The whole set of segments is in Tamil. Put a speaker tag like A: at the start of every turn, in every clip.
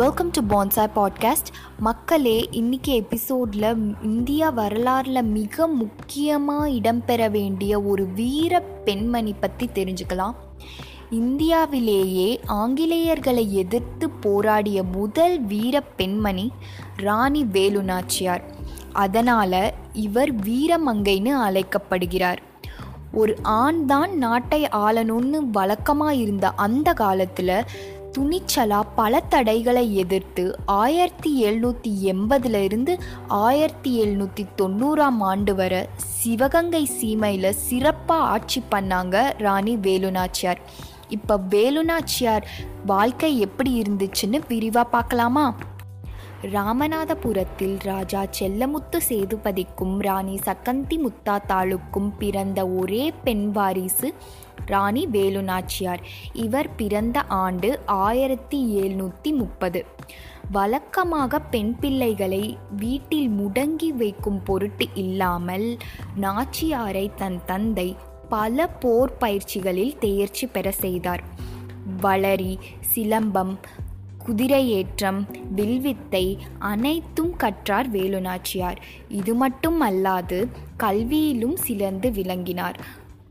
A: வெல்கம் டு பான்சாய் பாட்காஸ்ட் மக்களே இன்றைக்கி எபிசோடில் இந்தியா வரலாறில் மிக முக்கியமாக இடம்பெற வேண்டிய ஒரு வீர பெண்மணி பற்றி தெரிஞ்சுக்கலாம். இந்தியாவிலேயே ஆங்கிலேயர்களை எதிர்த்து போராடிய முதல் வீர பெண்மணி ராணி வேலுநாச்சியார். அதனால் இவர் வீரமங்கைன்னு அழைக்கப்படுகிறார். ஒரு ஆண் தான் நாட்டை ஆளணும்னு வழக்கமாக இருந்த அந்த காலத்தில் துணிச்சலா பல தடைகளை எதிர்த்து ஆயிரத்தி எழுநூற்றி எண்பதுல இருந்து ஆயிரத்தி எழுநூற்றி தொண்ணூறாம் ஆண்டு வரை சிவகங்கை சீமையில் சிறப்பாக ஆட்சி பண்ணாங்க ராணி வேலுநாச்சியார். இப்போ வேலுநாச்சியார் வாழ்க்கை எப்படி இருந்துச்சுன்னு விரிவாக பார்க்கலாமா? ராமநாதபுரத்தில் ராஜா செல்லமுத்து சேதுபதிக்கும் ராணி சக்கந்தி முத்தாத்தாளுக்கும் பிறந்த ஒரே பெண் வாரிசு ராணி வேலுநாச்சியார். இவர் பிறந்த ஆண்டு ஆயிரத்தி எழுநூற்றி முப்பது. வழக்கமாக பெண் பிள்ளைகளை வீட்டில் முடங்கி வைக்கும் பொருட்டு இல்லாமல் நாச்சியாரை தன் தந்தை பல போர் பயிற்சிகளில் தேர்ச்சி பெற செய்தார். வளரி சிலம்பம் குதிரையேற்றம் வில்வித்தை அனைத்தும் கற்றார் வேலுநாச்சியார். இது மட்டும் அல்லாது கல்வியிலும் சிறந்து விளங்கினார்.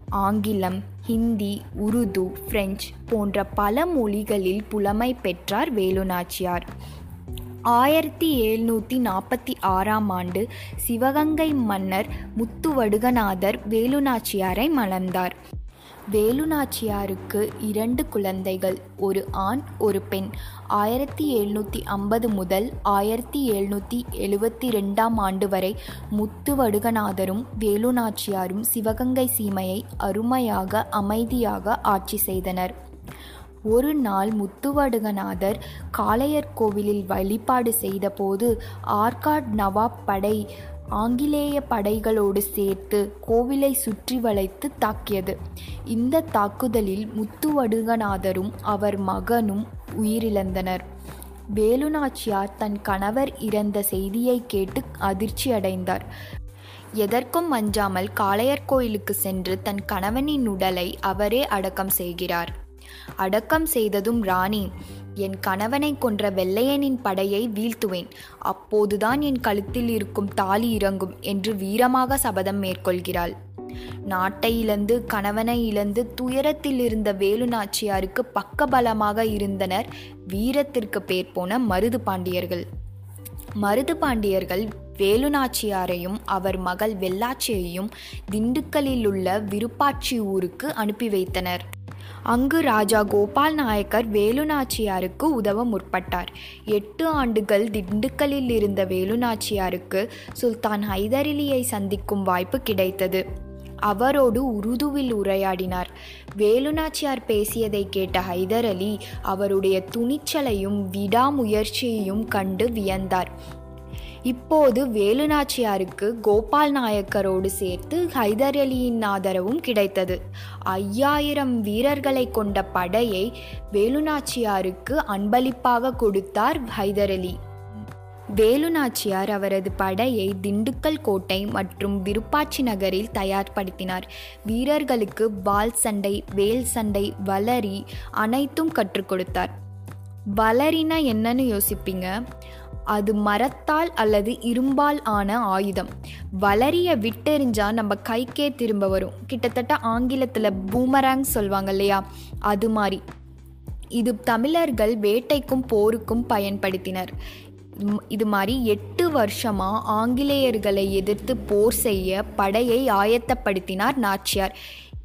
A: ஆங்கிலம் ஹிந்தி உருது பிரெஞ்சு போன்ற பல மொழிகளில் புலமை பெற்றார் வேலுநாச்சியார். ஆயிரத்தி எழுநூற்றி நாற்பத்தி ஆறாம் ஆண்டு சிவகங்கை மன்னர் முத்துவடுகநாதர் வேலுநாச்சியாரை மணந்தார். வேலுநாச்சியாருக்கு இரண்டு குழந்தைகள் ஒரு ஆண் ஒரு பெண். ஆயிரத்தி எழுநூற்றி ஐம்பது முதல் ஆயிரத்தி எழுநூற்றி எழுபத்தி ரெண்டாம் ஆண்டு வரை முத்துவடுகநாதரும் வேலுநாச்சியாரும் சிவகங்கை சீமையை அருமையாக அமைதியாக ஆட்சி செய்தனர். ஒரு நாள் முத்துவடுகநாதர் காளையர் கோவிலில் வழிபாடு செய்தபோது ஆர்காட் நவாப் படை ஆங்கிலேய படைகளோடு சேர்த்து கோவிலை சுற்றி வளைத்து தாக்கியது. இந்த தாக்குதலில் முத்துவடுகநாதரும் அவர் மகனும் உயிரிழந்தனர். வேலுநாச்சியார் தன் கணவர் இறந்த செய்தியை கேட்டு அதிர்ச்சி அடைந்தார். எதற்கும் அஞ்சாமல் காளையர் கோயிலுக்கு சென்று தன் கணவனின் உடலை அவரே அடக்கம் செய்கிறார். அடக்கம் செய்ததும் ராணி என் கணவனை கொன்ற வெள்ளையனின் படையை வீழ்த்துவேன். அப்போதுதான் என் கழுத்தில் இருக்கும் தாலி இறங்கும் என்று வீரமாக சபதம் மேற்கொள்கிறாள். நாட்டை இழந்து கணவனை இழந்து துயரத்தில் இருந்த வேலு நாச்சியாருக்கு பக்கபலமாக இருந்தனர் வீரத்திற்கு பேர் போன மருது பாண்டியர்கள். மருது பாண்டியர்கள் வேலுநாச்சியாரையும் அவர் மகள் வெள்ளாச்சியையும் திண்டுக்கல்லில் உள்ள விருப்பாட்சி ஊருக்கு அனுப்பி வைத்தனர். அங்கு ராஜா கோபால் நாயக்கர் வேலுநாச்சியாருக்கு உதவ முற்பட்டார். எட்டு ஆண்டுகள் திண்டுக்கல்லில் இருந்த வேலுநாச்சியாருக்கு சுல்தான் ஹைதரிலியை சந்திக்கும் வாய்ப்பு கிடைத்தது. அவரோடு உருதுவில் உரையாடினார். வேலுநாச்சியார் பேசியதை கேட்ட ஹைதர் அலி அவருடைய துணிச்சலையும் விடாமுயற்சியையும் கண்டு வியந்தார். இப்போது வேலுநாச்சியாருக்கு கோபால் நாயக்கரோடு சேர்த்து ஹைதர் அலியின் ஆதரவும் கிடைத்தது. ஐயாயிரம் வீரர்களை கொண்ட படையை வேலுநாச்சியாருக்கு அன்பளிப்பாக கொடுத்தார் ஹைதர் அலி. வேலுநாச்சியார் அவரது படையை திண்டுக்கல் கோட்டை மற்றும் விருப்பாட்சி நகரில் தயார்படுத்தினார். வீரர்களுக்கு வால் சண்டை வேல் சண்டை வளரி அனைத்தும் கற்றுக் கொடுத்தார். வளரினா என்னன்னு யோசிப்பீங்க? அது மரத்தால் அல்லது இரும்பால் ஆன ஆயுதம். வளரிய விட்டெறிஞ்சா நம்ம கைக்கே திரும்ப வரும். கிட்டத்தட்ட ஆங்கிலத்தில் பூமராங் சொல்லுவாங்க இல்லையா? அது மாதிரி இது தமிழர்கள் வேட்டைக்கும் போருக்கும் பயன்படுத்தினர். இது மாதிரி எட்டு வருஷமாக ஆங்கிலேயர்களை எதிர்த்து போர் செய்ய படையை ஆயத்தப்படுத்தினார் நாச்சியார்.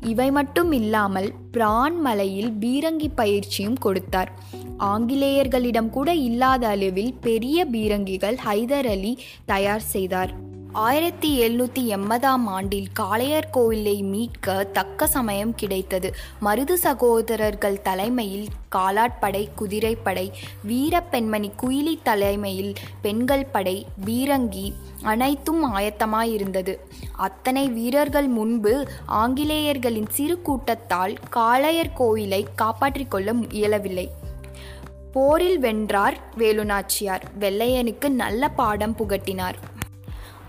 A: இவை மட்டும் இல்லாமல் பிரான் மலையில் பீரங்கி பயிற்சியும் கொடுத்தார். ஆங்கிலேயர்களிடம் கூட இல்லாத அளவில் பெரிய பீரங்கிகள் ஹைதர் அலி தயார் செய்தார். ஆயிரத்தி எழுநூற்றி எண்பதாம் ஆண்டில் காளையர் கோவிலை மீட்க தக்க சமயம் கிடைத்தது. மருது சகோதரர்கள் தலைமையில் காலாட்படை குதிரைப்படை வீர பெண்மணி குயிலி தலைமையில் பெண்கள் படை பீரங்கி அனைத்தும் ஆயத்தமாயிருந்தது. அத்தனை வீரர்கள் முன்பு ஆங்கிலேயர்களின் சிறு கூட்டத்தால் காளையர் கோயிலை காப்பாற்றிக் கொள்ள இயலவில்லை. போரில் வென்றார் வேலுநாச்சியார். வெள்ளையனுக்கு நல்ல பாடம் புகட்டினார்.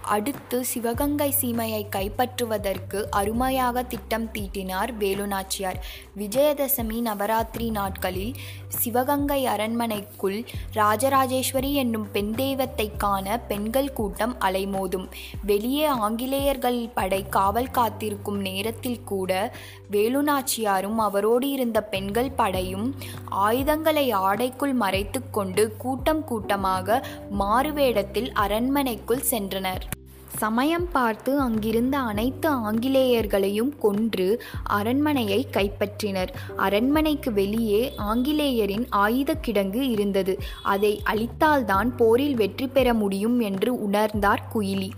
A: அடுத்து சிவகங்கை சீமையை கைப்பற்றுவதற்கு அருமையாக திட்டம் தீட்டினார் வேலுநாச்சியார். விஜயதசமி நவராத்திரி நாட்களில் சிவகங்கை அரண்மனைக்குள் ராஜராஜேஸ்வரி என்னும் பெண் தெய்வத்தை காண பெண்கள் கூட்டம் அலைமோதும். வெளியே ஆங்கிலேயர்கள் படை காவல் காத்திருக்கும் நேரத்தில் கூட வேலுநாச்சியாரும் அவரோடு இருந்த பெண்கள் படையும் ஆயுதங்களை ஆடைக்குள் மறைத்து கொண்டு கூட்டம் கூட்டமாக மாறுவேடத்தில் அரண்மனைக்குள் சென்றனர். சமயம் பார்த்து அங்கிருந்த அனைத்து ஆங்கிலேயர்களையும் கொன்று அரண்மனையை கைப்பற்றினர். அரண்மனைக்கு வெளியே ஆங்கிலேயரின் ஆயுத கிடங்கு இருந்தது. அதை அழித்தால்தான் போரில் வெற்றி பெற முடியும் என்று உணர்ந்தார் குயிலி.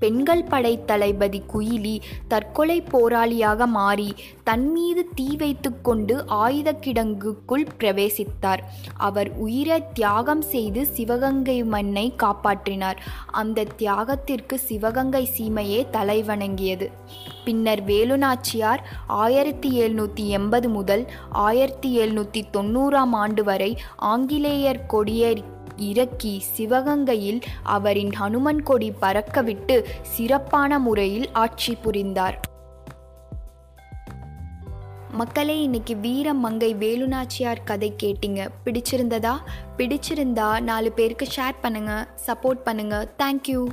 A: பெண்கள் படை தளபதி குயிலி தற்கொலை போராளியாக மாறி தன்மீது தீ வைத்து கொண்டு ஆயுத கிடங்குக்குள் பிரவேசித்தார். அவர் உயிரை தியாகம் செய்து சிவகங்கை மண்ணை காப்பாற்றினார். அந்த தியாகத்திற்கு சிவகங்கை சீமையே தலைவணங்கியது. பின்னர் வேலுநாச்சியார் ஆயிரத்தி எழுநூற்றி எண்பது முதல் ஆயிரத்தி எழுநூற்றி தொண்ணூறாம் ஆண்டு வரை ஆங்கிலேயர் கொடியேறி இறக்கி சிவகங்கையில் அவரின் ஹனுமன் கொடி பறக்கவிட்டு சிறப்பான முறையில் ஆட்சி புரிந்தார். மக்களே இன்னைக்கு வீர மங்கை வேலுநாச்சியார் கதை கேட்டிங்க. பிடிச்சிருந்ததா? பிடிச்சிருந்தா நாலு பேருக்கு ஷேர் பண்ணுங்கள் சப்போர்ட் பண்ணுங்கள் தேங்க்யூ